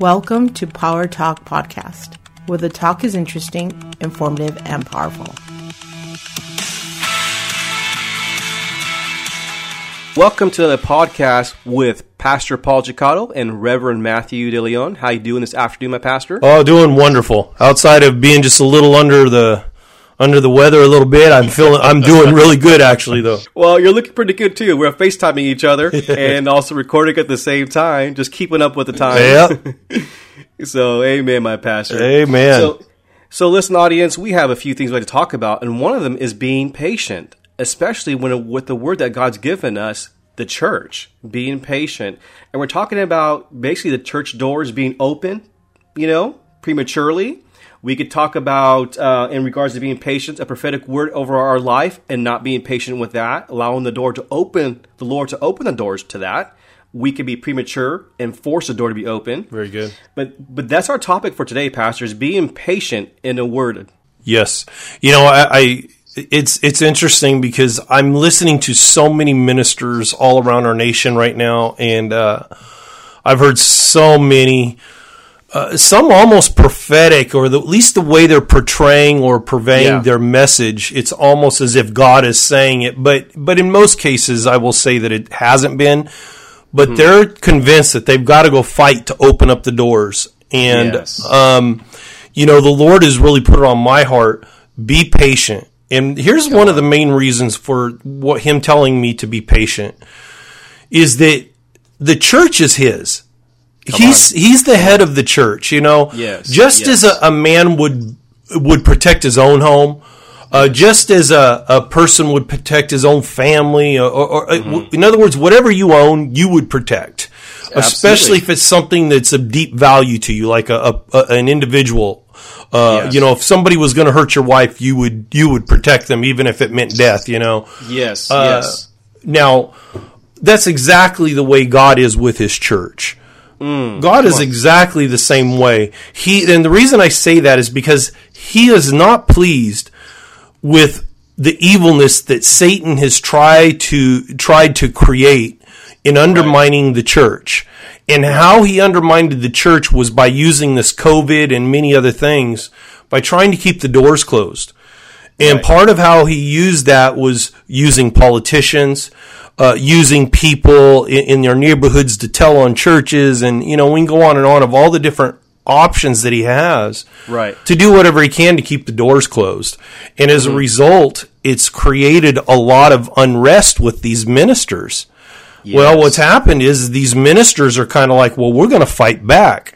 Welcome to Power Talk Podcast, where the talk is interesting, informative, and powerful. Welcome to the podcast with Pastor Paul Gicato and Reverend Matthew DeLeon. How you doing this afternoon, my pastor? Oh, doing wonderful. Outside of being just a little under the under the weather a little bit, I'm feeling I'm doing really good actually though. Well, you're looking pretty good too. We're FaceTiming each other and also recording at the same time, just keeping up with the time. Yeah. so, amen, my pastor. Amen. So, so listen, audience, we have a few things we'd like to talk about, and one of them is being patient, especially when with the word that God's given us, the church, being patient. And we're talking about basically the church doors being open, you know, prematurely. We could talk about, uh, in regards to being patient, a prophetic word over our life and not being patient with that, allowing the door to open, the Lord to open the doors to that. We could be premature and force the door to be open. Very good. But but that's our topic for today, pastors. Being patient in a word. Yes. You know, I, I it's it's interesting because I'm listening to so many ministers all around our nation right now, and uh, I've heard so many. Uh, some almost prophetic, or the, at least the way they're portraying or purveying Yeah. their message, it's almost as if God is saying it. But but in most cases, I will say that it hasn't been. But they're convinced that they've got to go fight to open up the doors, and Yes. um, you know, the Lord has really put it on my heart. Be patient. And here's one of the main reasons for what him telling me to be patient is that the church is his. He's he's the head of the church, you know. Yes, Just yes. as a, a man would would protect his own home, uh, just as a, a person would protect his own family, or, or, or Mm-hmm. in other words, whatever you own, you would protect, especially if it's something that's of deep value to you, like a, a, a an individual. Uh, Yes. You know, if somebody was going to hurt your wife, you would you would protect them, even if it meant death. You know. Yes, Uh, yes. Now, that's exactly the way God is with His church. Mm. God is exactly the same way. He and the reason I say that is because He is not pleased with the evilness that Satan has tried to tried to create in undermining the church. And how he undermined the church was by using this COVID and many other things by trying to keep the doors closed. And Right. part of how he used that was using politicians, uh, using people in, in their neighborhoods to tell on churches, and you know we can go on and on of all the different options that he has Right. to do whatever he can to keep the doors closed. And as a result, it's created a lot of unrest with these ministers. Well, what's happened is these ministers are kind of like, well, we're going to fight back.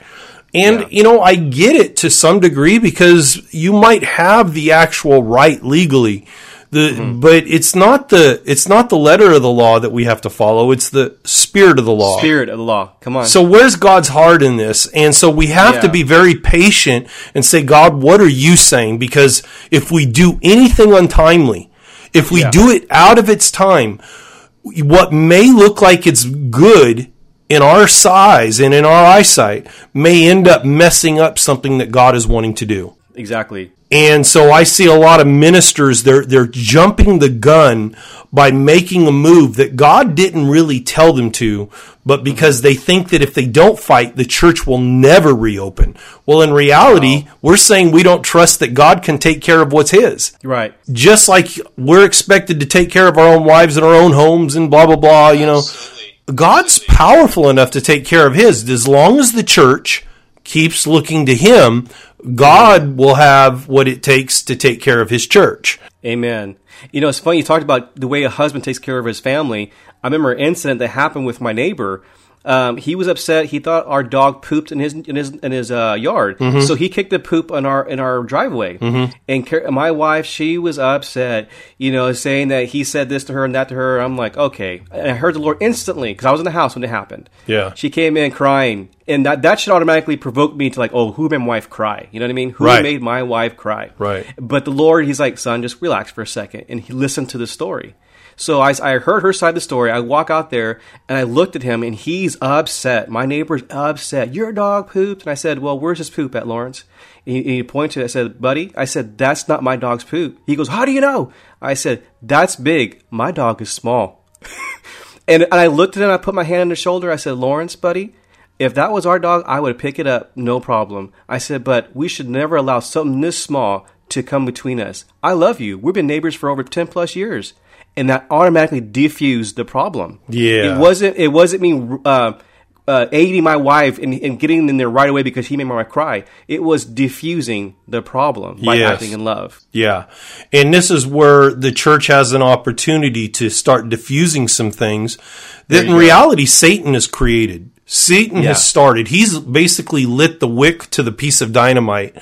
And, Yeah. you know, I get it to some degree because you might have the actual right legally. The, Mm-hmm. but it's not the, it's not the letter of the law that we have to follow. It's the spirit of the law. Spirit of the law. Come on. So where's God's heart in this? And so we have to be very patient and say, God, what are you saying? Because if we do anything untimely, if we Yeah. do it out of its time, what may look like it's good in our size and in our eyesight may end up messing up something that God is wanting to do. exactly. And so I see a lot of ministers they're they're jumping the gun by making a move that God didn't really tell them to, but because they think that if they don't fight, the church will never reopen. Well, in reality, we're saying we don't trust that God can take care of what's his. Right. Just like we're expected to take care of our own wives and our own homes and blah blah blah, you know. God's powerful enough to take care of his as long as the church keeps looking to him God will have what it takes to take care of his church. Amen. You know, it's funny you talked about the way a husband takes care of his family. I remember an incident that happened with my neighbor. Um, he was upset. He thought our dog pooped in his in his in his uh, yard, Mm-hmm. so he kicked the poop on our in our driveway. And Car- my wife, she was upset. You know, saying that he said this to her and that to her. I'm like, okay. And I heard the Lord instantly because I was in the house when it happened. Yeah. she came in crying, and that that should automatically provoke me to like, oh, who made my wife cry? You know what I mean? Who Right. made my wife cry? Right. But the Lord, He's like, son, just relax for a second. And he listened to the story. So I, I heard her side of the story. I walk out there and I looked at him and he's upset. My neighbor's upset. Your dog pooped. And I said, well, where's his poop at, Lawrence? And he, he pointed. I said, buddy, I said, that's not my dog's poop. He goes, how do you know? I said, that's big. My dog is small. and, and I looked at him. I put my hand on his shoulder. I said, Lawrence, buddy, If that was our dog, I would pick it up, no problem. I said, but we should never allow something this small to come between us. I love you. We've been neighbors for over 10 plus years. And that automatically diffused the problem. Yeah. It wasn't, it wasn't me, uh, uh, aiding my wife and, and getting in there right away because he made my wife cry. It was diffusing the problem by Yes. acting in love. Yeah. And this is where the church has an opportunity to start diffusing some things that in go. reality Satan has created. Satan Yeah. has started. He's basically lit the wick to the piece of dynamite.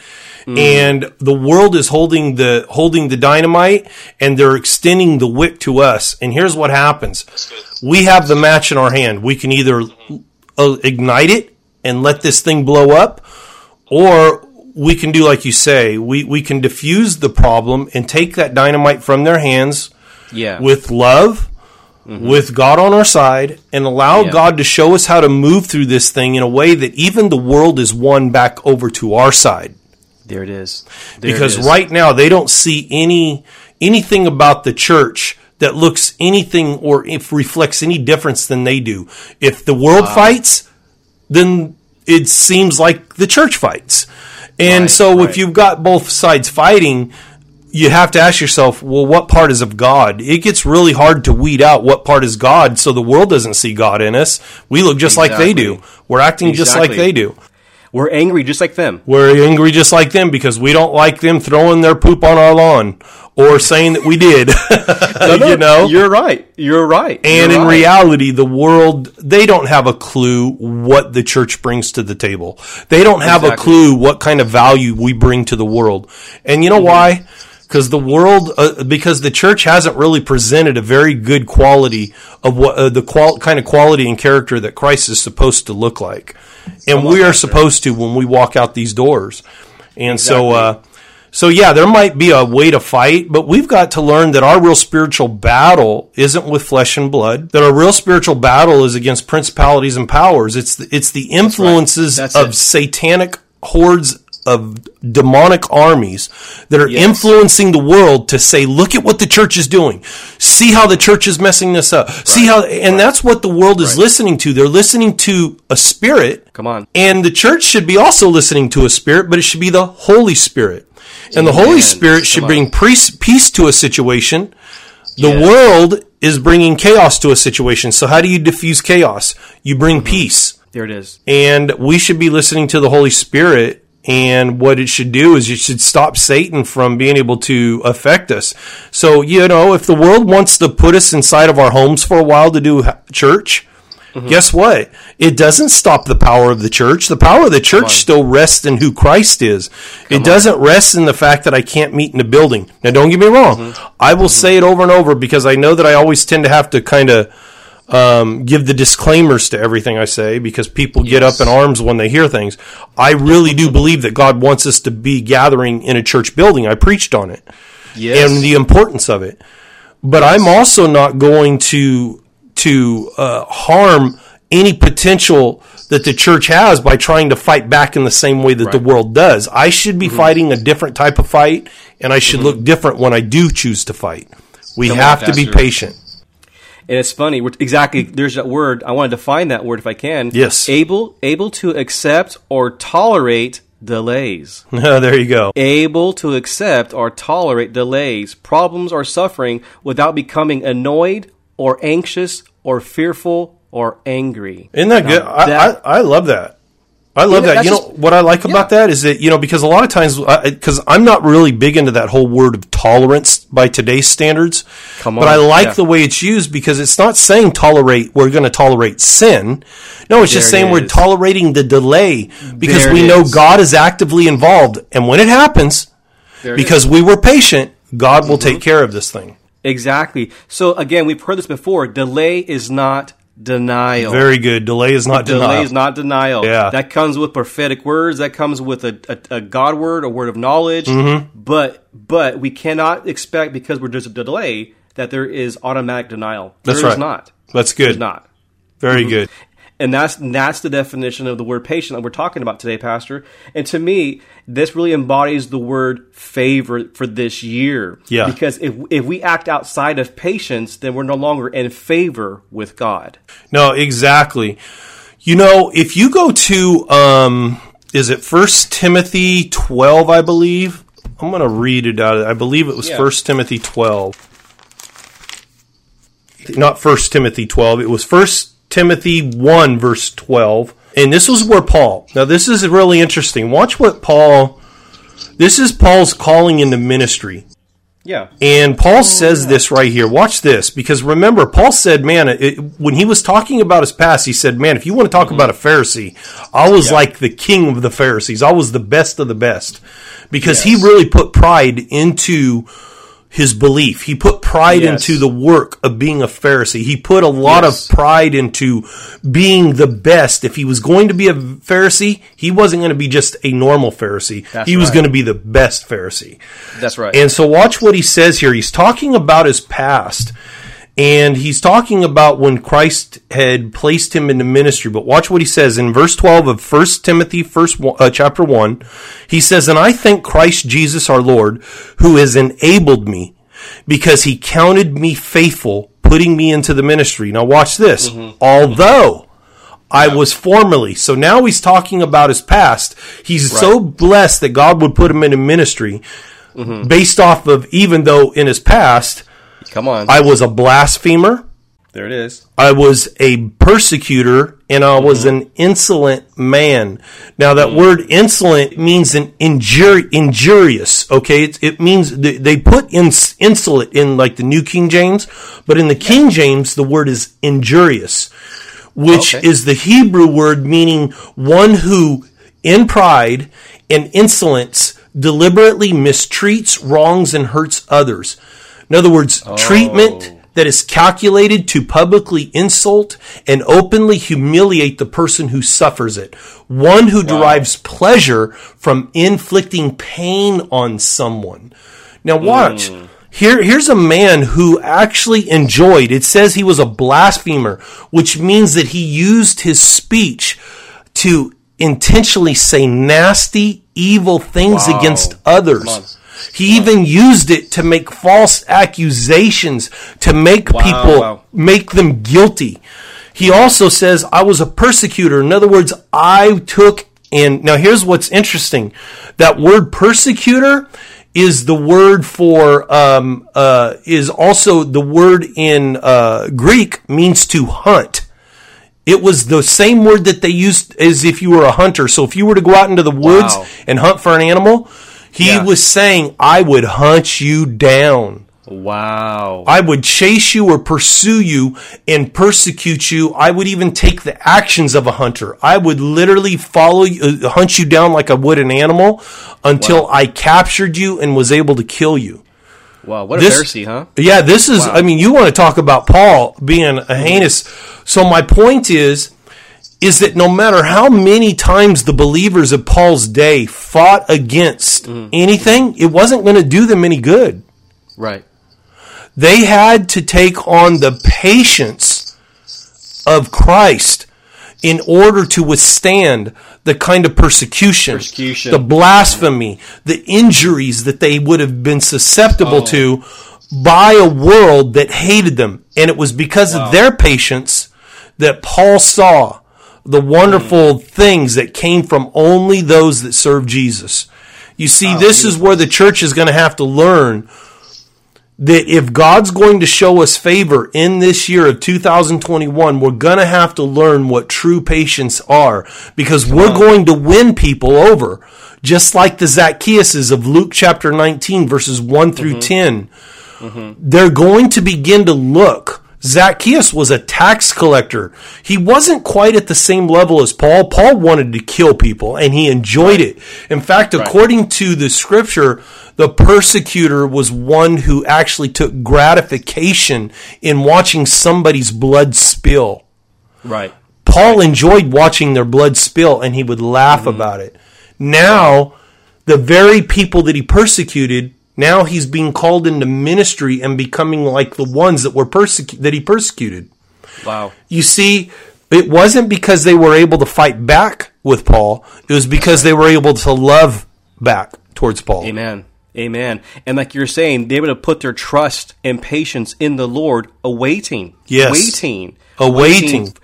Mm. And the world is holding the holding the dynamite and they're extending the wick to us. And here's what happens. We have the match in our hand. We can either uh, ignite it and let this thing blow up or we can do like you say we, we can diffuse the problem and take that dynamite from their hands Yeah. with love with god on our side and allow Yeah. god to show us how to move through this thing in a way that even the world is won back over to our side there it is. There because is. right now they don't see any anything about the church that looks anything or if reflects any difference than they do. If the world fights, then it seems like the church fights. And Right, so right. if you've got both sides fighting, you have to ask yourself, well, what part is of God? It gets really hard to weed out what part is God so the world doesn't see God in us. We look just like they do. We're acting just like they do. We're angry just like them. We're angry just like them because we don't like them throwing their poop on our lawn or saying that we did. you know? You're right. You're right. and You're in right. reality, the world, they don't have a clue what the church brings to the table. They don't have a clue what kind of value we bring to the world. And you know mm-hmm. why? Because the world, uh, because the church hasn't really presented a very good quality of what uh, the qual- kind of quality and character that Christ is supposed to look like, and we are supposed to when we walk out these doors. And so, uh, so yeah, there might be a way to fight, but we've got to learn that our real spiritual battle isn't with flesh and blood. That our real spiritual battle is against principalities and powers. It's the, it's the influences That's of it. satanic hordes of demonic armies that are Yes. influencing the world to say, look at what the church is doing. See how the church is messing this up. See how, and that's what the world is listening to. They're listening to a spirit Come on. and the church should be also listening to a spirit, but it should be the Holy Spirit. And the Holy Spirit should bring peace, peace to a situation. The world is bringing chaos to a situation. So how do you diffuse chaos? You bring Mm-hmm. peace. There it is. And we should be listening to the Holy Spirit. And what it should do is it should stop Satan from being able to affect us. So, you know, if the world wants to put us inside of our homes for a while to do church, Mm-hmm. guess what? It doesn't stop the power of the church. The power of the church still rests in who Christ is. it doesn't rest in the fact that I can't meet in a building. Now, don't get me wrong. Mm-hmm. I will say it over and over because I know that I always tend to have to kind of um, give the disclaimers to everything I say because people get up in arms when they hear things. I really do believe that God wants us to be gathering in a church building. I preached on it Yes. and the importance of it. But I'm also not going to to uh, harm any potential that the church has by trying to fight back in the same way that the world does. I should Mm-hmm. be fighting a different type of fight, and I should look different when I do choose to fight. We Come have to be patient. And it's funny. Exactly. There's that word. I want to define that word if I can. Yes. Able, able to accept or tolerate delays. there you go. Able to accept or tolerate delays, problems, or suffering without becoming annoyed or anxious or fearful or angry. Isn't that good? I, I, I love that. I love that. You know just- what I like about that is that you know because a lot of times because I'm not really big into that whole word of tolerance by today's standards. Come but I like yeah. the way it's used because it's not saying tolerate. We're going to tolerate sin. No, it's just it saying we're tolerating the delay because There we know is. God is actively involved, and when it happens, There it because we were patient, God will Mm-hmm. take care of this thing. Exactly. So again, we've heard this before. Delay is not denial. Very good. Delay is not Delay denial. is not denial. Yeah. That comes with prophetic words. That comes with a, a, a God word, a word of knowledge. Mm-hmm. But but we cannot expect because we're just a delay that there is automatic denial. That's There is right. not. That's There's good. not. Very good. And that's that's the definition of the word patient that we're talking about today, Pastor. And to me, this really embodies the word favor for this year. Yeah. Because if if we act outside of patience, then we're no longer in favor with God. No, exactly. You know, if you go to, um, is it First Timothy twelve? I believe I'm going to read it out. I believe it was Yeah. First Timothy twelve, not First Timothy twelve. It was First Timothy one, verse twelve, and this was where Paul. Now, this is really interesting. Watch what Paul. This is Paul's calling into ministry. Yeah. And Paul says this right here. Watch this, because remember, Paul said, "Man, it, when he was talking about his past, he said, "Man, if you want to talk mm-hmm. about a Pharisee, I was like the king of the Pharisees. I was the best of the best." Because he really put pride into his belief. He put pride Yes. into the work of being a Pharisee. He put a lot Yes. of pride into being the best. If he was going to be a Pharisee, he wasn't going to be just a normal Pharisee. That's he was going to be the best Pharisee. That's right. And so watch what he says here. He's talking about his past. And he's talking about when Christ had placed him into ministry. But watch what he says in verse 12 of 1 Timothy first, one- uh, chapter 1. He says, And I thank Christ Jesus our Lord, who has enabled me, because he counted me faithful, putting me into the ministry. Now watch this. Although I was formerly. So now he's talking about his past. He's so blessed that God would put him into ministry based off of even though in his past Come on. I was a blasphemer, there it is. I was a persecutor, and I was an insolent man. Now that hmm. word insolent means an injur- injurious. Okay, it, it means they, they put ins- insolent in like the New King James, but in the King James the word is injurious, which Okay. is the Hebrew word meaning one who in pride and insolence deliberately mistreats, wrongs, and hurts others. In other words, oh. treatment that is calculated to publicly insult and openly humiliate the person who suffers it. One who derives pleasure from inflicting pain on someone. Now watch. Hmm. Here, here's a man who actually enjoyed. It says he was a blasphemer, which means that he used his speech to intentionally say nasty, evil things Wow. against others. He even used it to make false accusations, to make Wow, people wow. make them guilty. He also says, I was a persecutor. In other words, I took, and now here's what's interesting. That word persecutor is the word for, um, uh, is also the word in, uh, Greek means to hunt. It was the same word that they used as if you were a hunter. So if you were to go out into the woods Wow. and hunt for an animal, he Yeah. was saying, I would hunt you down. Wow. I would chase you or pursue you and persecute you. I would even take the actions of a hunter. I would literally follow you, uh, hunt you down like I would an animal until I captured you and was able to kill you. wow. What a this- Pharisee, huh? Yeah, this is, I mean, you want to talk about Paul being a heinous. So my point is, is that no matter how many times the believers of Paul's day fought against mm-hmm. anything, it wasn't going to do them any good. Right. They had to take on the patience of Christ in order to withstand the kind of persecution, Persecution. the blasphemy, the injuries that they would have been susceptible Oh. to by a world that hated them. And it was because of their patience that Paul saw the wonderful hmm. things that came from only those that serve Jesus. You see, oh, this is where the church is going to have to learn that if God's going to show us favor in this year of 2021, we're going to have to learn what true patience are because we're oh. going to win people over. Just like the Zacchaeuses of Luke chapter 19 verses 1 through mm-hmm. 10. Mm-hmm. They're going to begin to look. Zacchaeus was a tax collector. He wasn't quite at the same level as Paul. Paul wanted to kill people and he enjoyed it. In fact, according to the scripture, the persecutor was one who actually took gratification in watching somebody's blood spill. Right. Paul enjoyed watching their blood spill and he would laugh mm-hmm. about it. Now, the very people that he persecuted, now he's being called into ministry and becoming like the ones that were persecu- that he persecuted. Wow. You see, it wasn't because they were able to fight back with Paul, it was because they were able to love back towards Paul. Amen. Amen. And like you're saying, they would have put their trust and patience in the Lord, awaiting. Yes. Waiting. Awaiting.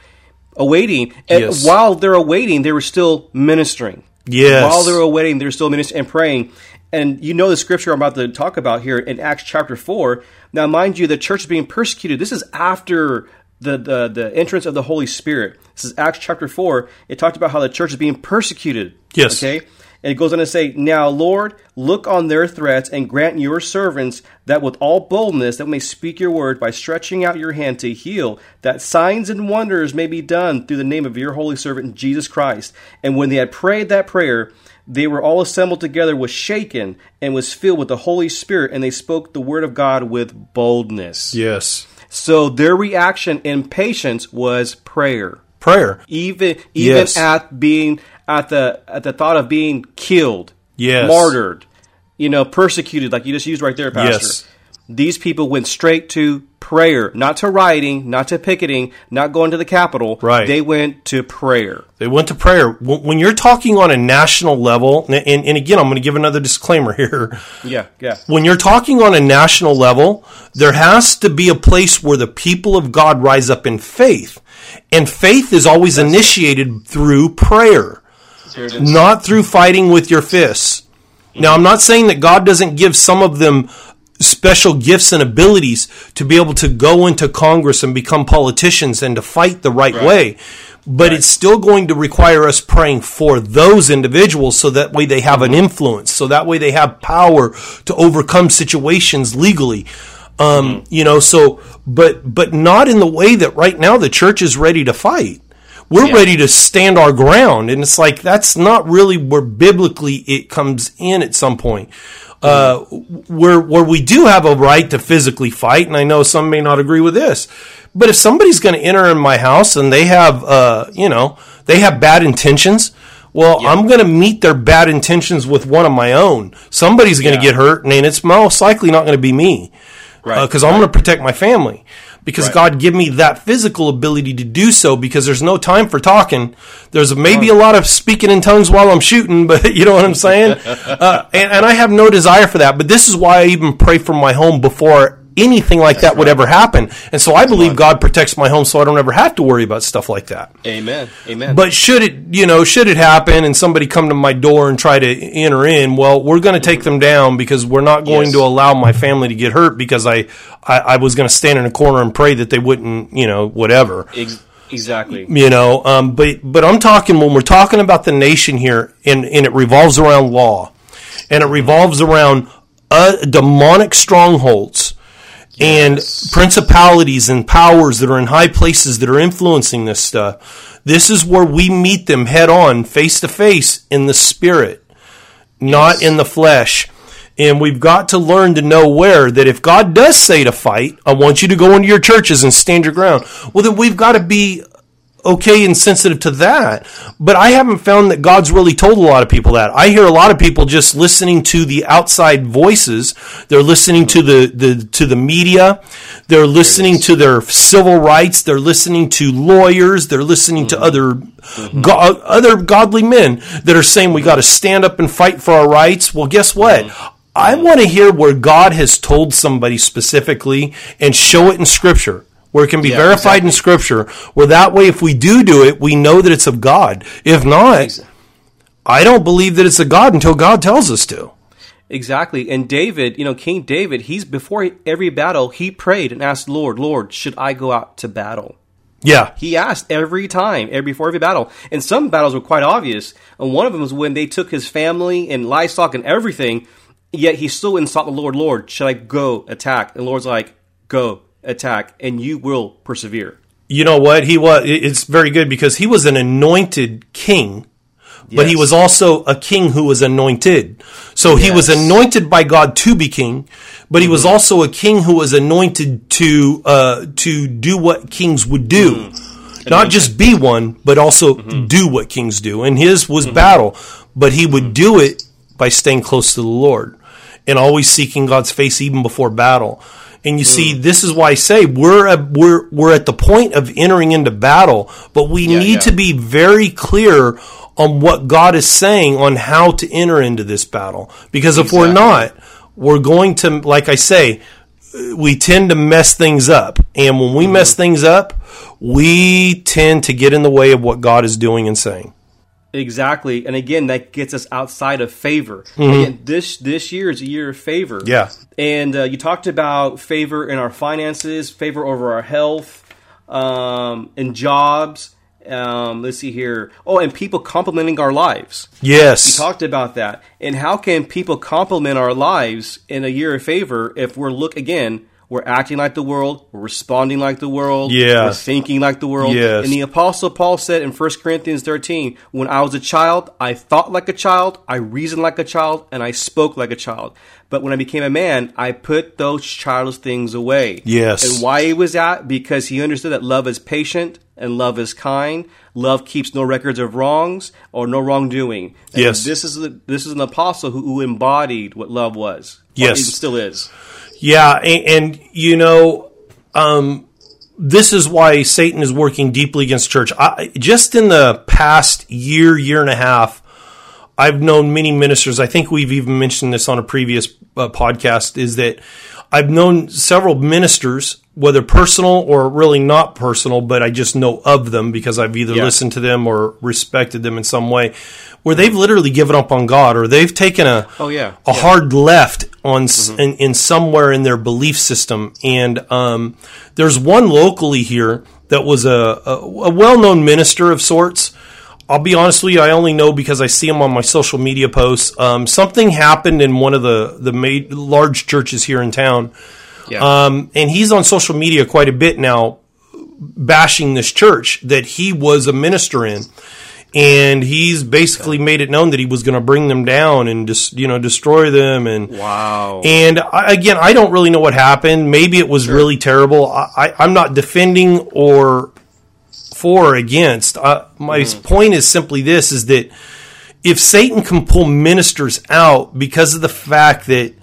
awaiting. And Yes. while they're awaiting, they were still ministering. Yes. While they were awaiting, they were still ministering and praying. And you know the scripture I'm about to talk about here in Acts chapter 4. Now, mind you, the church is being persecuted. This is after the, the, the entrance of the Holy Spirit. This is Acts chapter 4. It talked about how the church is being persecuted. Yes. Okay? And it goes on to say, Now, Lord, look on their threats and grant your servants that with all boldness that we may speak your word by stretching out your hand to heal, that signs and wonders may be done through the name of your holy servant Jesus Christ. And when they had prayed that prayer, they were all assembled together, was shaken, and was filled with the Holy Spirit, and they spoke the word of God with boldness. Yes. So their reaction in patience was prayer Prayer. even even Yes. at being at the at the thought of being killed, Yes. martyred, you know, persecuted, like you just used right there, Pastor. Yes. These people went straight to prayer, not to rioting, not to picketing, not going to the Capitol. Right. They went to prayer. They went to prayer. When you're talking on a national level, and, and again, I'm going to give another disclaimer here. Yeah, yeah. When you're talking on a national level, there has to be a place where the people of God rise up in faith. And faith is always initiated through prayer, not through fighting with your fists. Now, I'm not saying that God doesn't give some of them special gifts and abilities to be able to go into Congress and become politicians and to fight the right, way. But it's still going to require us praying for those individuals so that way they have an influence, so that way they have power to overcome situations legally. Um, you know, so, but, but not in the way that right now the church is ready to fight. We're ready to stand our ground. And it's like, that's not really where biblically it comes in at some point. Uh, where, where we do have a right to physically fight, and I know some may not agree with this, but if somebody's going to enter in my house and they have, uh, you know, they have bad intentions, well, I'm going to meet their bad intentions with one of my own. Somebody's going to Yeah. get hurt, and it's most likely not going to be me Right. because I'm going to protect my family. Because God give me that physical ability to do so. Because there's no time for talking. There's maybe a lot of speaking in tongues while I'm shooting, but you know what I'm saying. uh, and, and I have no desire for that. But this is why I even pray for my home before anything like that would ever happen. And so I believe God protects my home, so I don't ever have to worry about stuff like that. Amen. Amen. But should it, you know, should it happen and somebody come to my door and try to enter in, well, we're going to take them down because we're not going Yes. to allow my family to get hurt because I, I, I was going to stand in a corner and pray that they wouldn't, you know, whatever. Ex- exactly. You know, um, but but I'm talking when we're talking about the nation here, and and it revolves around law, and it revolves around uh, demonic strongholds and principalities and powers that are in high places that are influencing this stuff. This is where we meet them head on, face to face, in the spirit, not in the flesh. And we've got to learn to know where that if God does say to fight, I want you to go into your churches and stand your ground. Well, then we've got to be okay and sensitive to that. But I haven't found that God's really told a lot of people that. I hear a lot of people just listening to the outside voices. They're listening to the, the to the media. They're listening to their civil rights. They're listening to lawyers. They're listening to other go- other godly men that are saying we got to stand up and fight for our rights. Well, guess what? I want to hear where God has told somebody specifically and show it in scripture where it can be Yeah, verified in scripture where that way if we do do it we know that it's of god if not i don't believe that it's of god until god tells us to Exactly. And David, you know, King David, he's before every battle, he prayed and asked, Lord, Lord, should I go out to battle? yeah He asked every time, every before every battle. And some battles were quite obvious. And one of them was when they took his family and livestock and everything, yet he still sought the Lord, Lord, should I go attack? And the Lord's like, go attack, and you will persevere. you know what he was it's very good because he was an anointed king but he was also a king who was anointed so he was Yes. Mm-hmm. anointed by god to be king but he was also a king who was anointed to uh, to do what kings would do Mm. not just be one, but also Mm-hmm. do what kings do. And his was battle, but he would do it by staying close to the Lord and always seeking God's face even before battle. And you Mm. see, this is why I say we're at, we're we're at the point of entering into battle, but we Yeah, need yeah. to be very clear on what God is saying on how to enter into this battle. Because if we're not, we're going to, like I say, we tend to mess things up. And when we mess things up, we tend to get in the way of what God is doing and saying. Exactly, and again, that gets us outside of favor. Again, this this year is a year of favor. Mm-hmm. Yeah. and uh, you talked about favor in our finances, favor over our health, um, and jobs. Um, let's see here. Oh, and people complimenting our lives. Yes. We talked about that. And how can people compliment our lives in a year of favor if we're look again, we're acting like the world, we're responding like the world, Yeah. we're thinking like the world. Yes. And the apostle Paul said in 1 Corinthians 13, when I was a child, I thought like a child, I reasoned like a child, and I spoke like a child. But when I became a man, I put those childish things away. Yes. And why he was that? Because he understood that love is patient and love is kind. Love keeps no records of wrongs or no wrongdoing. And Yes. This is the, this is an apostle who, who embodied what love was. Yes. still is. Yeah, and, and you know, um, this is why Satan is working deeply against church. I, just in the past year, year and a half, I've known many ministers. I think we've even mentioned this on a previous uh, podcast. Is that I've known several ministers, whether personal or really not personal, but I just know of them because I've either Yeah. listened to them or respected them in some way, where they've literally given up on God or they've taken a Oh, yeah. a hard left on s in, in somewhere in their belief system. And um, there's one locally here that was a, a, a well-known minister of sorts. I'll be honest with you, I only know because I see him on my social media posts. Um, something happened in one of the the ma- large churches here in town, Yeah. um, and he's on social media quite a bit now, bashing this church that he was a minister in, and he's basically made it known that he was going to bring them down and just you know destroy them and wow. and I, again, I don't really know what happened. Maybe it was really terrible. I, I'm not defending or for or against. Uh, my point is simply this: is that if Satan can pull ministers out because of the fact that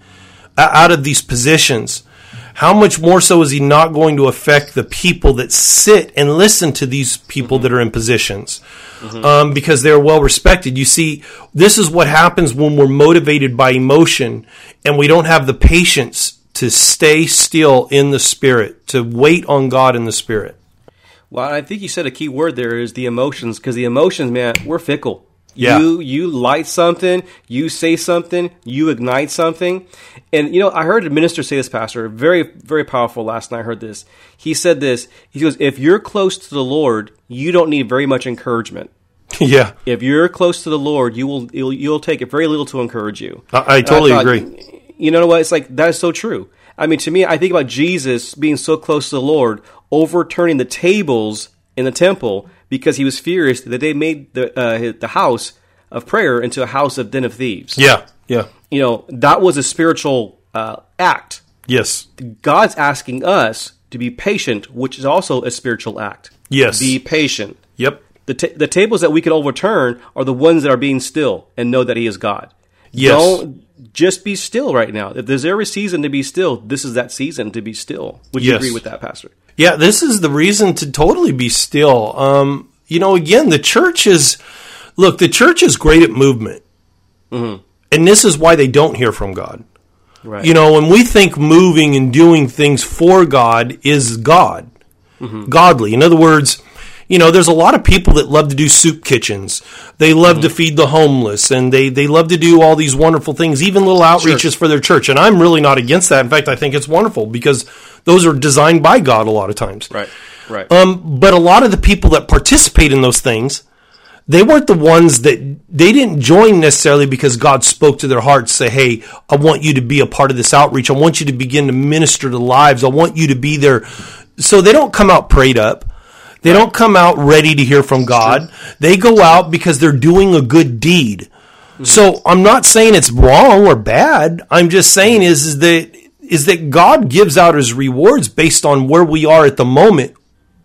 out of these positions, how much more so is he not going to affect the people that sit and listen to these people that are in positions? Um, because they're well respected. You see, this is what happens when we're motivated by emotion and we don't have the patience to stay still in the spirit, to wait on God in the spirit. Well, I think you said a key word there is the emotions, because the emotions, man, we're fickle. Yeah. You you light something, you say something, you ignite something. And you know, I heard a minister say this, Pastor, very, very powerful last night I heard this. He said this. He goes, If you're close to the Lord, you don't need very much encouragement. yeah, If you're close to the Lord, you will you'll, you'll take it very little to encourage you. I, I totally thought, agree. You know what? It's like that is so true. I mean, to me, I think about Jesus being so close to the Lord, overturning the tables in the temple because he was furious that they made the uh, the house of prayer into a house of den of thieves. Yeah, yeah, You know, that was a spiritual uh, act. yes, God's asking us to be patient, which is also a spiritual act. yes, Be patient. yep, The, ta- the tables that we can overturn are the ones that are being still and know that He is God. Yes. Don't just be still right now. If there's ever a season to be still, this is that season to be still. Would you Yes. agree with that, Pastor? Yeah, this is the reason to totally be still. Um, you know, again, the church is look. The church is great at movement, and this is why they don't hear from God. Right. You know, when we think moving and doing things for God is God, godly. In other words, you know, there's a lot of people that love to do soup kitchens. They love to feed the homeless, and they they love to do all these wonderful things, even little outreaches for their church. And I'm really not against that. In fact, I think it's wonderful because those are designed by God a lot of times. Right. Right. Um, but a lot of the people that participate in those things, they weren't the ones that they didn't join necessarily because God spoke to their hearts, say, "Hey, I want you to be a part of this outreach. I want you to begin to minister to lives. I want you to be there." So they don't come out prayed up. They don't come out ready to hear from God. They go out because they're doing a good deed. Mm-hmm. So I'm not saying it's wrong or bad. I'm just saying mm-hmm. is, is that is that God gives out his rewards based on where we are at the moment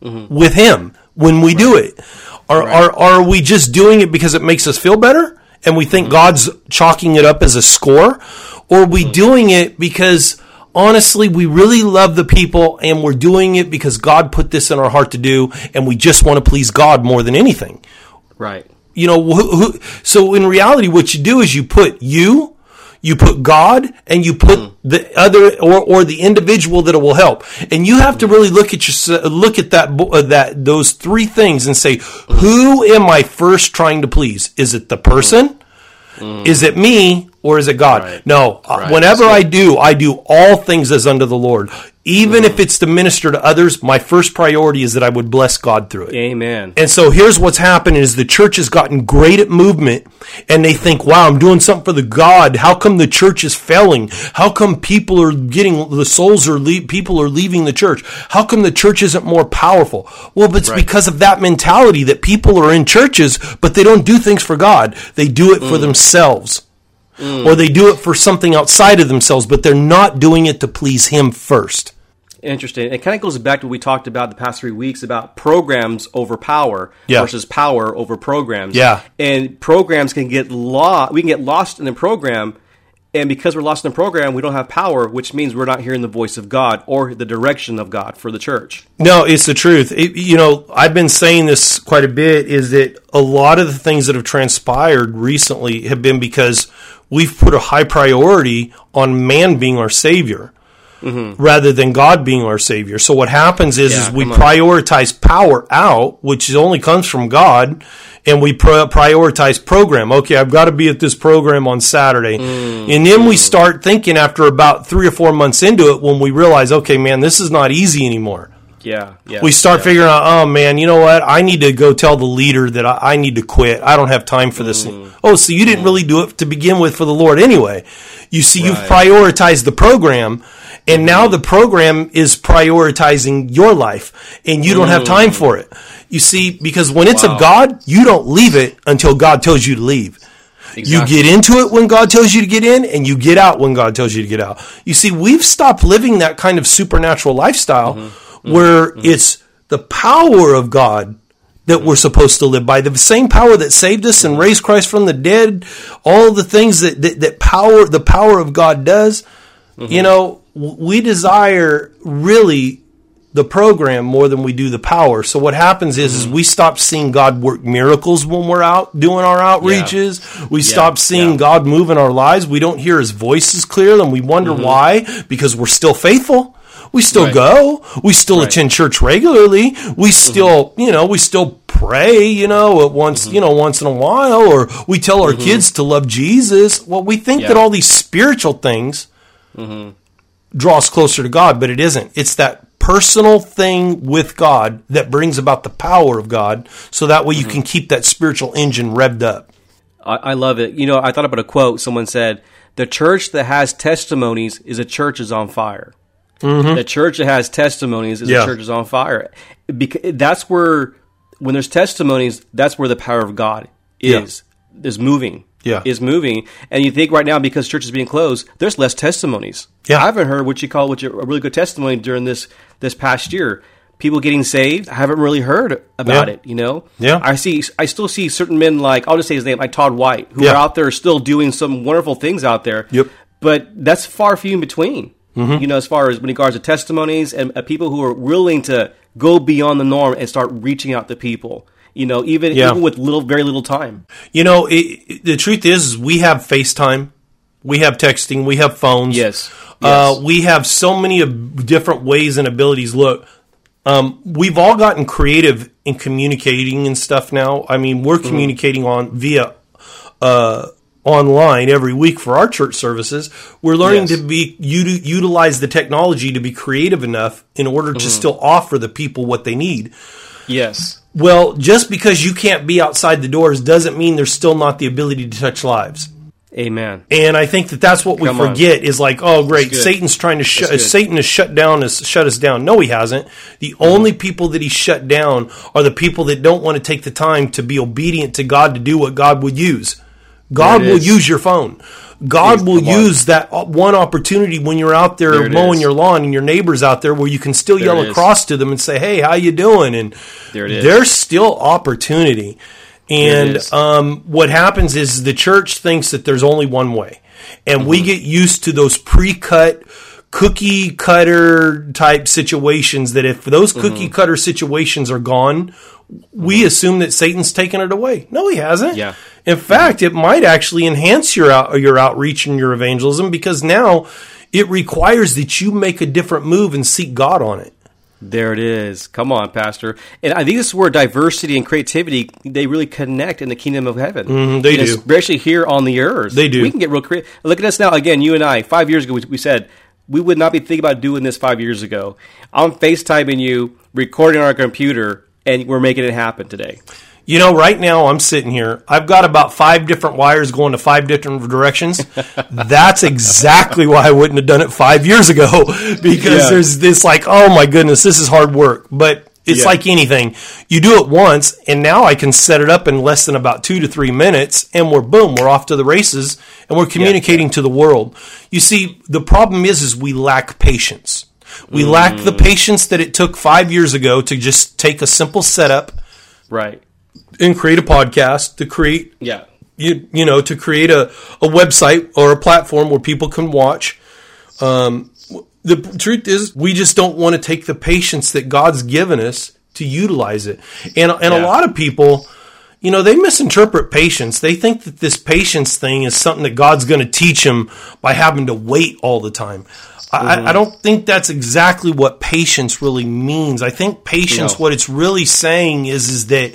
mm-hmm. with him when we do it. Are, are are we just doing it because it makes us feel better and we think God's chalking it up as a score? Or are we doing it because honestly we really love the people and we're doing it because God put this in our heart to do and we just want to please God more than anything right. you know who, who, so in reality what you do is you put you You put God and you put mm. the other or, or the individual that it will help. And you have to mm. really look at your look at that uh, that those three things and say, who am I first trying to please? Is it the mm. person? Is it me or is it God? Right. No. Uh, Right. Whenever That's I do, I do all things as unto the Lord. Even if it's to minister to others, my first priority is that I would bless God through it. Amen. And so here's what's happening is the church has gotten great at movement and they think, wow, I'm doing something for the God. How come the church is failing? How come people are getting, the souls are, le- people are leaving the church? How come the church isn't more powerful? Well, it's because of that mentality that people are in churches, but they don't do things for God. They do it for mm. themselves. Mm. Or they do it for something outside of themselves, but they're not doing it to please Him first. Interesting. It kind of goes back to what we talked about the past three weeks about programs over power Yeah. versus power over programs. Yeah. And programs can get lost. We can get lost in the program. And because we're lost in the program, we don't have power, which means we're not hearing the voice of God or the direction of God for the church. No, it's the truth. It, you know, I've been saying this quite a bit is that a lot of the things that have transpired recently have been because we've put a high priority on man being our savior rather than God being our savior. So what happens is, Yeah, is we prioritize power out, which only comes from God, and we pri- prioritize program. Okay, I've got to be at this program on Saturday. Mm. And then we mm. start thinking after about three or four months into it when we realize, okay, man, this is not easy anymore Yeah. Yeah. we start yeah. figuring out, oh man, you know what? I need to go tell the leader that I, I need to quit. I don't have time for this. Mm. Oh, so you didn't really do it to begin with for the Lord anyway. You see, you've prioritized the program, and now the program is prioritizing your life, and you don't have time for it. You see, because when it's Wow. of God, you don't leave it until God tells you to leave. You get into it when God tells you to get in, and you get out when God tells you to get out. You see, we've stopped living that kind of supernatural lifestyle Mm-hmm. where it's the power of God that we're supposed to live by. The same power that saved us and raised Christ from the dead, all the things that, that, that power, the power of God does. Mm-hmm. You know, we desire really the program more than we do the power. So what happens is, Mm-hmm. is we stop seeing God work miracles when we're out doing our outreaches. We stop seeing yeah. God move in our lives. We don't hear his voice as clear and we wonder mm-hmm. why because we're still faithful. We still Right. go. We still Right. attend church regularly. We mm-hmm. still, you know, we still pray, you know, at once, mm-hmm. you know, once in a while or we tell our kids to love Jesus. Well, we think Yeah. that all these spiritual things draw us closer to God, but it isn't. It's that personal thing with God that brings about the power of God so that way you can keep that spiritual engine revved up. I, I love it. You know, I thought about a quote. Someone said, "The church that has testimonies is a church is on fire." The church that has testimonies is Mm-hmm. Yeah. a church is on fire. Because that's where, when there's testimonies, that's where the power of God Yeah. is is moving. Yeah. is moving. And you think right now because church is being closed, there's less testimonies. Yeah. I haven't heard what you call what you, a really good testimony during this this past year. People getting saved. I haven't really heard about Yeah. it. You know. Yeah. I see. I still see certain men like I'll just say his name, like Todd White, who Yeah. are out there still doing some wonderful things out there. Yep. But that's far few in between. Mm-hmm. You know, as far as in regards to testimonies and uh, people who are willing to go beyond the norm and start reaching out to people. You know, even Yeah. even with little, very little time. You know, it, it- the truth is, we have FaceTime, we have texting, we have phones. Yes. Uh, Yes. we have so many of different ways and abilities. Look, um, we've all gotten creative in communicating and stuff now. I mean, we're Mm-hmm. communicating on via uh, online every week for our church services. We're learning Yes. to be uti- utilize the technology to be creative enough in order Mm-hmm. to still offer the people what they need. Yes. Well, just because you can't be outside the doors doesn't mean there's still not the ability to touch lives. Amen. And I think that that's what we Come on. forget is like, oh, great. Satan's trying to shut. Satan has shut down, has shut us down. No, he hasn't. The mm-hmm. only people that he shut down are the people that don't want to take the time to be obedient to God to do what God would use. God will use your phone. God will use that uh, one opportunity when you're out there, There mowing is. your lawn and your neighbors out there where you can still yell across to them and say, "Hey, how you doing?" And There there's still opportunity. And um, what happens is the church thinks that there's only one way, and we Mm-hmm. get used to those pre-cut cookie cutter type situations that if those cookie cutter situations are gone, we assume that Satan's taken it away. No, he hasn't. Yeah. In fact, it might actually enhance your out, your outreach and your evangelism because now it requires that you make a different move and seek God on it. There it is. Come on, Pastor. And I think this is where diversity and creativity they really connect in the kingdom of heaven. Mm-hmm, they know, do. especially here on the earth. They do. We can get real creative. Look at us now. Again, you and I. Five years ago, we, we said we would not be thinking about doing this five years ago. I'm FaceTiming you, recording on our computer, and we're making it happen today. You know, right now I'm sitting here. I've got about five different wires going to five different directions. That's exactly why I wouldn't have done it five years ago because Yeah. there's this like, oh my goodness, this is hard work. But it's Yeah. like anything. You do it once, and now I can set it up in less than about two to three minutes, and we're boom, we're off to the races, and we're communicating to the world. You see, the problem is, is we lack patience. We lack the Mm. patience that it took five years ago to just take a simple setup Right. And create a podcast to create Yeah. you you know to create a, a website or a platform where people can watch um, the truth is we just don't want to take the patience that god's given us to utilize it and and a lot of people you know they misinterpret patience they think that this patience thing is something that god's going to teach them by having to wait all the time I, I don't think that's exactly what patience really means. I think patience, No. what it's really saying is, is that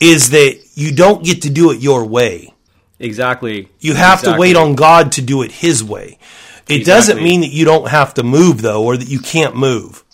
is that you don't get to do it your way. Exactly. You have to wait on God to do it His way. It doesn't mean that you don't have to move though, or that you can't move.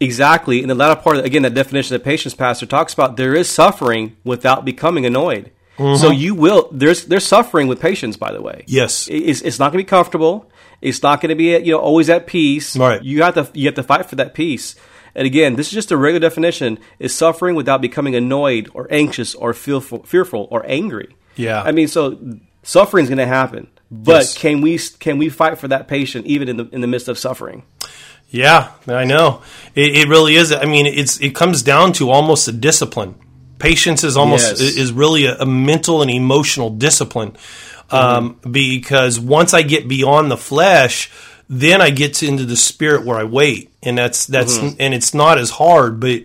Exactly. In the latter part, again, that definition that patience pastor talks about, there is suffering without becoming annoyed. Mm-hmm. So you will. There's there's suffering with patience. By the way, Yes. It's, it's not going to be comfortable. It's not going to be you know always at peace. Right. You have to you have to fight for that peace. And again, this is just a regular definition: is suffering without becoming annoyed or anxious or fearful, fearful or angry. Yeah. I mean, so suffering is going to happen, but Yes. can we can we fight for that patient even in the in the midst of suffering? Yeah, I know. It, it really is. I mean, it's it comes down to almost a discipline. Patience is almost Yes. is really a, a mental and emotional discipline. Um, because once I get beyond the flesh, then I get to, into the spirit where I wait, and that's that's and it's not as hard, but.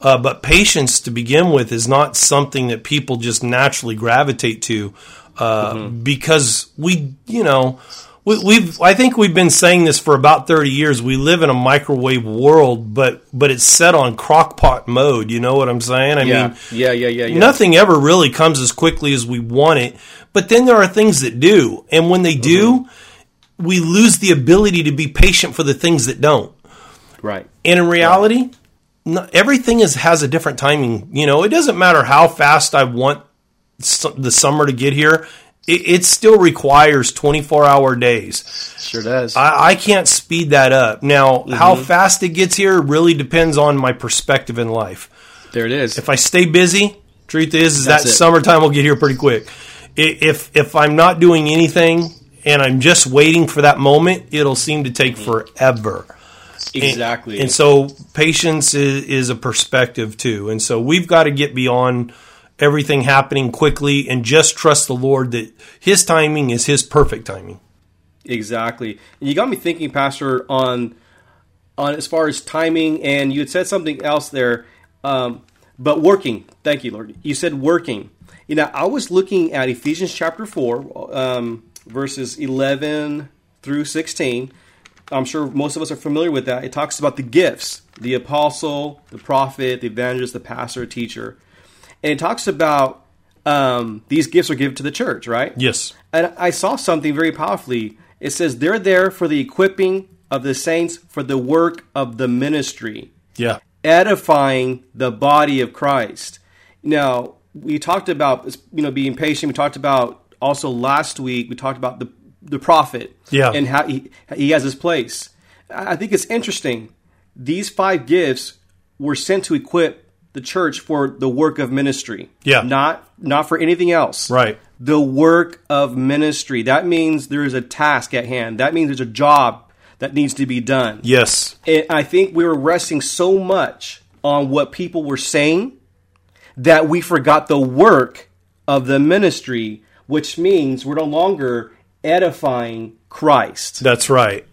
Uh, but patience to begin with is not something that people just naturally gravitate to uh, because we, you know, we, we've. I think we've been saying this for about thirty years. We live in a microwave world, but but it's set on crockpot mode. You know what I'm saying? I Yeah, mean, yeah, yeah, yeah, yeah. nothing ever really comes as quickly as we want it. But then there are things that do, and when they do, we lose the ability to be patient for the things that don't. Right. And in reality, no, everything is has a different timing. You know, it doesn't matter how fast I want the summer to get here. It, it still requires 24 hour days. Sure does. I, I can't speed that up. Now, how mm-hmm. fast it gets here really depends on my perspective in life. there it is. If I stay busy, truth is, is That's that it. summertime will get here pretty quick. If if I'm not doing anything and I'm just waiting for that moment, it'll seem to take forever. exactly. And so patience is, is a perspective too. And so we've got to get beyond everything happening quickly and just trust the Lord that His timing is His perfect timing. Exactly. And you got me thinking, Pastor, on on as far as timing, and you had said something else there. Um, but working. Thank you, Lord. You said working. You know, I was looking at Ephesians chapter four, um, verses eleven through sixteen. I'm sure most of us are familiar with that. It talks about the gifts: the apostle, the prophet, the evangelist, the pastor, teacher, and it talks about um, these gifts are given to the church, right? Yes. And I saw something very powerfully. It says they're there for the equipping of the saints for the work of the ministry, Yeah. edifying the body of Christ. Now, we talked about you know being patient. We talked about also last week. We talked about the the prophet, Yeah. and how he he has his place. I I think it's interesting. These five gifts were sent to equip the church for the work of ministry. Yeah. not not for anything else Right. the work of ministry. That means there is a task at hand. That means there's a job that needs to be done. Yes. And I think we were resting so much on what people were saying that we forgot the work of the ministry, which means we're no longer edifying Christ. That's right.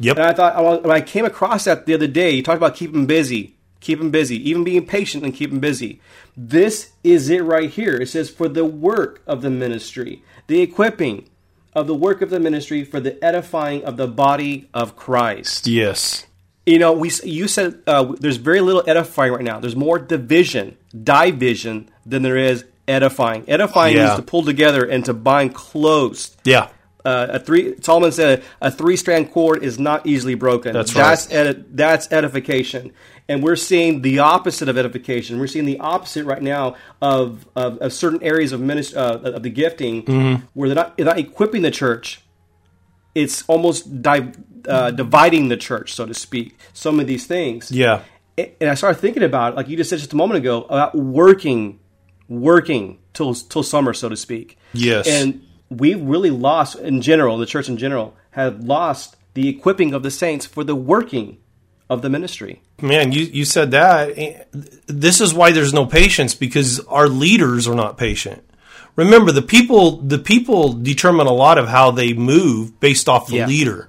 Yep. And I thought I- when I came across that the other day, you talked about keeping busy, keeping busy, even being patient and keeping busy. This is it right here. It says for the work of the ministry, the equipping of the work of the ministry for the edifying of the body of Christ. Yes. You know, we you said uh, there's very little edifying right now. There's more division, division than there is edifying. Edifying Yeah. is to pull together and to bind close. Yeah. Uh, a three Solomon said a three strand cord is not easily broken. That's that's edi- that's edification, and we're seeing the opposite of edification. We're seeing the opposite right now of of, of certain areas of ministry uh, of the gifting Mm-hmm. where they're not they're not equipping the church. It's almost di- uh, dividing the church, so to speak. Some of these things, Yeah. and I started thinking about, it, like you just said just a moment ago, about working, working till till summer, so to speak. Yes. And we really lost, in general, the church in general, have lost the equipping of the saints for the working of the ministry. Man, you, you said that. This is why there's no patience because our leaders are not patient. Remember, the people the people determine a lot of how they move based off the Yeah. leader.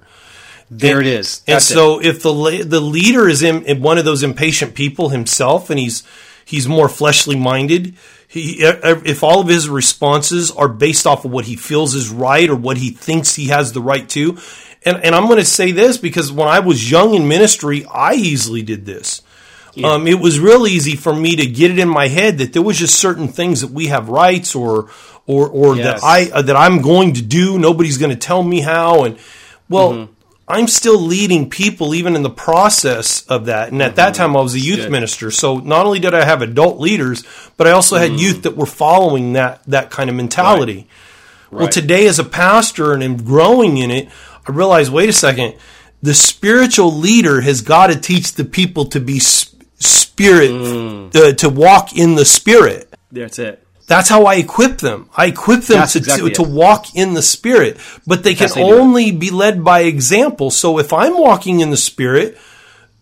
There it is. And That's it. so, if the the leader is in, in one of those impatient people himself, and he's he's more fleshly minded, he, if all of his responses are based off of what he feels is right or what he thinks he has the right to, and and I'm going to say this because when I was young in ministry, I easily did this. Um, it was real easy for me to get it in my head that there was just certain things that we have rights or or or Yes. that I uh, that I'm going to do. Nobody's going to tell me how. And well, I'm still leading people even in the process of that. And at that time, I was a youth Good. minister. So not only did I have adult leaders, but I also had youth that were following that that kind of mentality. Well, Right. today as a pastor and in growing in it, I realized, wait a second, the spiritual leader has got to teach the people to be spirit, Mm. uh, to walk in the spirit. That's it. That's how I equip them. I equip them That's to, exactly to, to walk in the spirit, but they can That's how you do it. only be led by example. So if I'm walking in the spirit,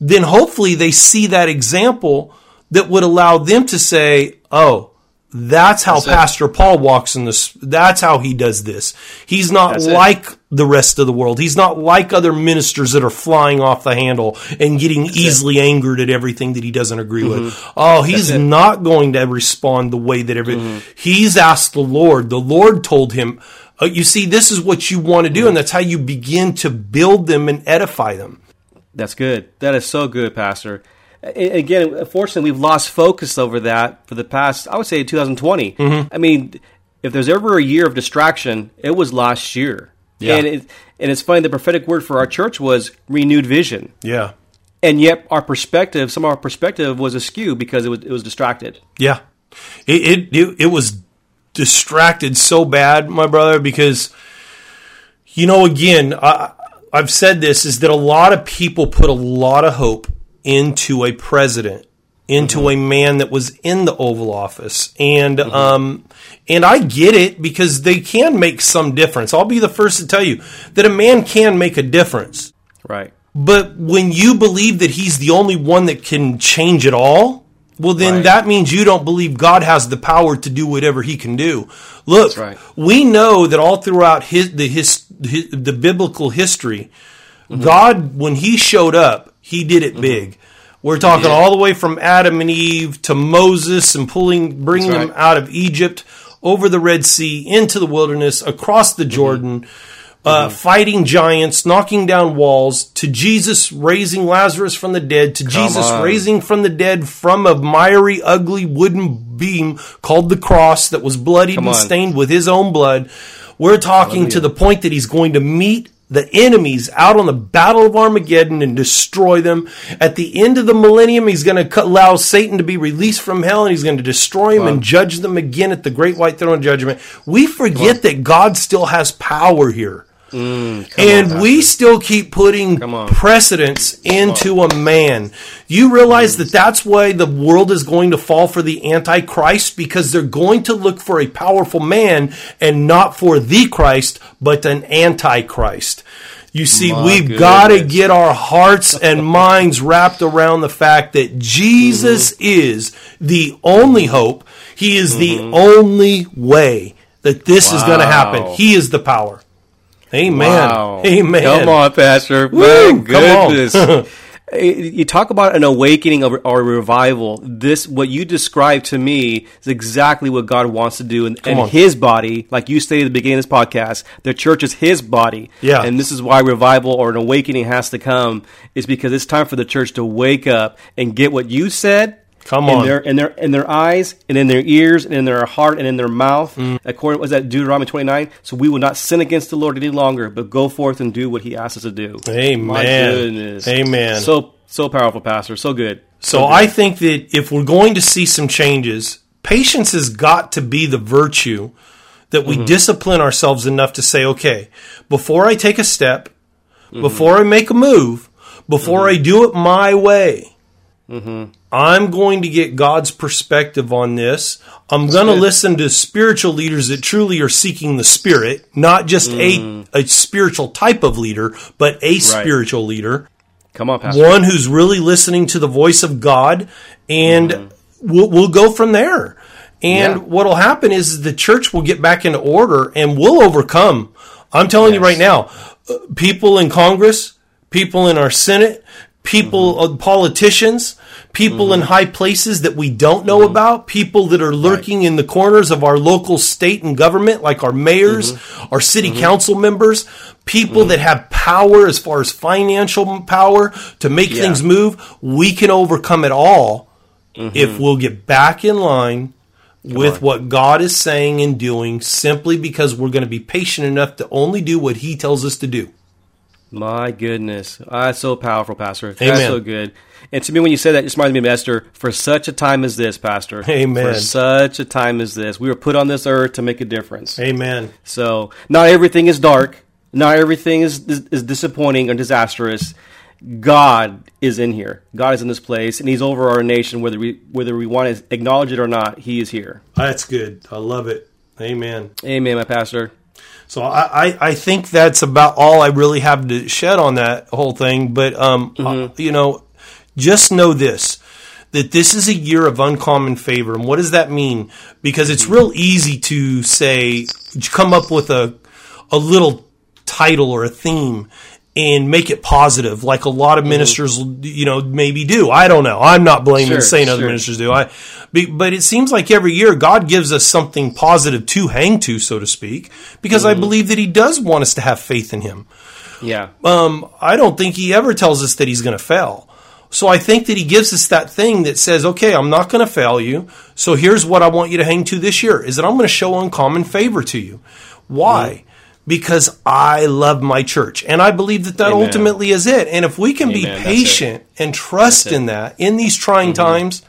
then hopefully they see that example that would allow them to say, "Oh, that's how That's it. Pastor Paul walks in this. That's how he does this. He's not That's it. like the rest of the world. He's not like other ministers that are flying off the handle and getting easily angered at everything that he doesn't agree with. Oh, he's Mm-hmm. it. Mm-hmm. not going to respond the way that every. He's asked the Lord. The Lord told him, uh, "You see, this is what you want to do, Mm-hmm. and that's how you begin to build them and edify them." That's good. That is so good, Pastor. Again, unfortunately, we've lost focus over that for the past, I would say, 2020. Mm-hmm. I mean, if there's ever a year of distraction, it was last year. Yeah. And, it, and it's funny, the prophetic word for our church was renewed vision. Yeah, And yet, our perspective, some of our perspective was askew because it was, it was distracted. yeah. It it it, it was distracted so bad, my brother, because you know, again, I, I've said this is that a lot of people put a lot of hope into a president, into a man that was in the Oval Office, and um, and I get it because they can make some difference. I'll be the first to tell you that a man can make a difference. Right. But when you believe that he's the only one that can change it all, well, then Right. that means you don't believe God has the power to do whatever He can do. Look, right. we know that all throughout his, the his, his the biblical history, Mm-hmm. God, when He showed up, He did it big. We're talking all the way from Adam and Eve to Moses and pulling, bringing That's them out of Egypt, over the Red Sea, into the wilderness, across Mm-hmm. the Jordan, uh, fighting giants, knocking down walls, to Jesus raising Lazarus from the dead, to Jesus on. raising from the dead from a miry, ugly wooden beam called the cross that was bloodied Come and on. stained with his own blood. We're talking to the point that he's going to meet the enemies out on the battle of Armageddon and destroy them. At the end of the millennium, he's going to allow Satan to be released from hell and he's going to destroy him and judge them again at the great white throne judgment. We forget that God still has power here. And we still keep putting on. precedence into a man. You realize that that's why the world is going to fall for the Antichrist because they're going to look for a powerful man and not for the Christ, but an Antichrist. You see, My we've got to get our hearts and minds wrapped around the fact that Jesus is the only hope. He is the only way that this is going to happen. He is the power. Amen. Wow. Amen. Come on, Pastor. Woo, My come on. goodness. you talk about an awakening of, or revival. This, what you described to me, is exactly what God wants to do in, in. His body. Like you stated at the beginning of this podcast, the church is His body. Yeah. And this is why revival or an awakening has to come, is because it's time for the church to wake up and get what you said. Come in on. their in their in their eyes and in their ears and in their heart and in their mouth. Mm. According was that Deuteronomy twenty nine. So we will not sin against the Lord any longer, but go forth and do what He asks us to do. Amen. My goodness. Amen. So so powerful, Pastor. So good. So I think that if we're going to see some changes, patience has got to be the virtue that we mm-hmm. discipline ourselves enough to say, okay, before I take a step, mm-hmm. before I make a move, before mm-hmm. I do it my way, I'm going to get God's perspective on this. I'm going to listen to spiritual leaders that truly are seeking the Spirit, not just a, a spiritual type of leader, but a spiritual leader Come on, Pastor. one who's really listening to the voice of God, and we'll, we'll go from there. And Yeah. what'll happen is the church will get back into order, and we'll overcome. I'm telling you right now, uh, people in Congress, people in our Senate, people, mm-hmm. uh, politicians, people in mm-hmm. high places that we don't know mm-hmm. about, people that are lurking in the corners of our local state and government, like our mayors, our city council members, people that have power as far as financial power to make Yeah. things move. We can overcome it all if we'll get back in line with what God is saying and doing simply because we're going to be patient enough to only do what He tells us to do. My goodness. Ah, That's so powerful, Pastor. That's Amen. so good. And to me, when you said that, it just reminded me of Esther. For such a time as this, Pastor. Amen. For such a time as this. We were put on this earth to make a difference. Amen. So, not everything is dark. Not everything is, is, is disappointing or disastrous. God is in here. God is in this place, and He's over our nation, whether we whether we want to acknowledge it or not. He is here. That's good. I love it. Amen. Amen, my pastor. So I, I, I think that's about all I really have to shed on that whole thing. But um, uh, you know, just know this: that this is a year of uncommon favor. And what does that mean? Because it's real easy to say, come up with a a little title or a theme and make it positive, like a lot of ministers, you know, maybe do. I don't know. I'm not blaming Sure, saying other ministers do. I, but it seems like every year God gives us something positive to hang to, so to speak, because I believe that He does want us to have faith in Him. Yeah. Um, I don't think He ever tells us that He's going to fail. So I think that He gives us that thing that says, "Okay, I'm not going to fail you. So here's what I want you to hang to this year: is that I'm going to show uncommon favor to you. Why? Because I love my church, and I believe that that Amen. ultimately is it. And if we can be Amen. It. patient and trust in that in these trying Mm-hmm. times,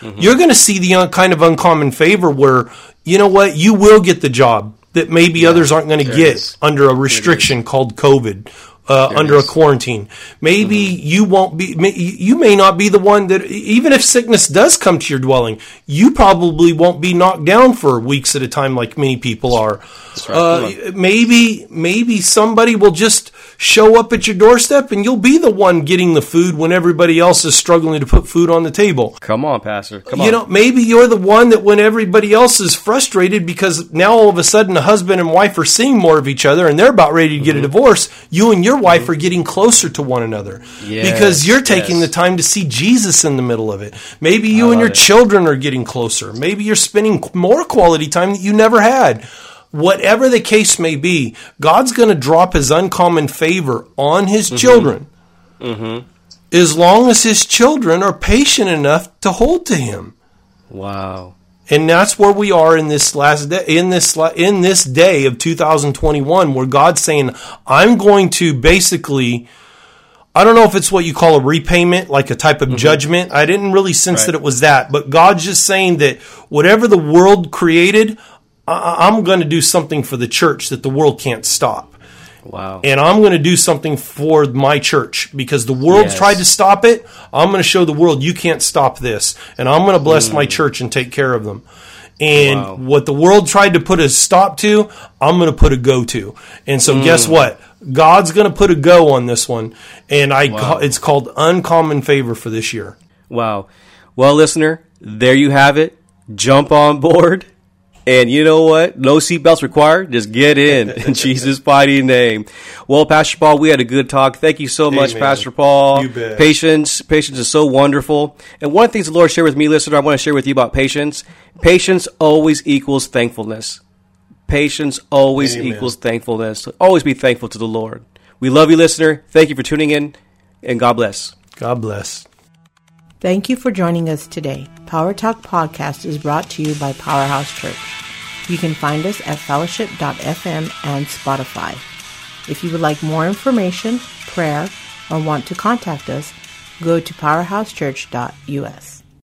Mm-hmm. you're going to see the un- kind of uncommon favor where you know what you will get the job that maybe others aren't going to get under a restriction called COVID. Uh, under a quarantine, maybe you won't be. May, you may not be the one that, even if sickness does come to your dwelling, you probably won't be knocked down for weeks at a time like many people are. right. Uh, maybe, maybe somebody will just show up at your doorstep, and you'll be the one getting the food when everybody else is struggling to put food on the table. Come on, pastor. Come You on. know, maybe you're the one that when everybody else is frustrated because now all of a sudden a husband and wife are seeing more of each other and they're about ready to get Mm-hmm. a divorce, you and your wife are getting closer to one another Yes, because you're taking yes. the time to see Jesus in the middle of it. Maybe you and your it. children are getting closer. Maybe you're spending more quality time that you never had. Whatever the case may be, God's going to drop his uncommon favor on his Mm-hmm. children. As long as his children are patient enough to hold to him wow. And that's where we are in this last day in this in this day of 2021 where God's saying I'm going to basically I don't know if it's what you call a repayment like a type of mm-hmm. judgment. I didn't really sense Right. that it was that. But God's just saying that whatever the world created I- I'm going to do something for the church that the world can't stop Wow. and I'm going to do something for my church because the world Yes. tried to stop it. I'm going to show the world you can't stop this, and I'm going to bless my church and take care of them. And Mm. Wow. what the world tried to put a stop to, I'm going to put a go to. And so, guess Mm. what? God's going to put a go on this one, and I Wow. ca- it's called uncommon favor for this year. Wow. Well, listener, there you have it. Jump on board And you know what? No seatbelts required. Just get in in Jesus' mighty name. Well, Pastor Paul, we had a good talk. Thank you so much, Amen. Pastor Paul. You bet. Patience, patience is so wonderful. And one of the things the Lord shared with me, listener, I want to share with you about patience. Patience always equals thankfulness. Patience always Amen. equals thankfulness. So always be thankful to the Lord. We love you, listener. Thank you for tuning in, and God bless. God bless. Thank you for joining us today. Power Talk Podcast is brought to you by Powerhouse Church. You can find us at fellowship.fm and Spotify. If you would like more information, prayer, or want to contact us, go to powerhousechurch.us.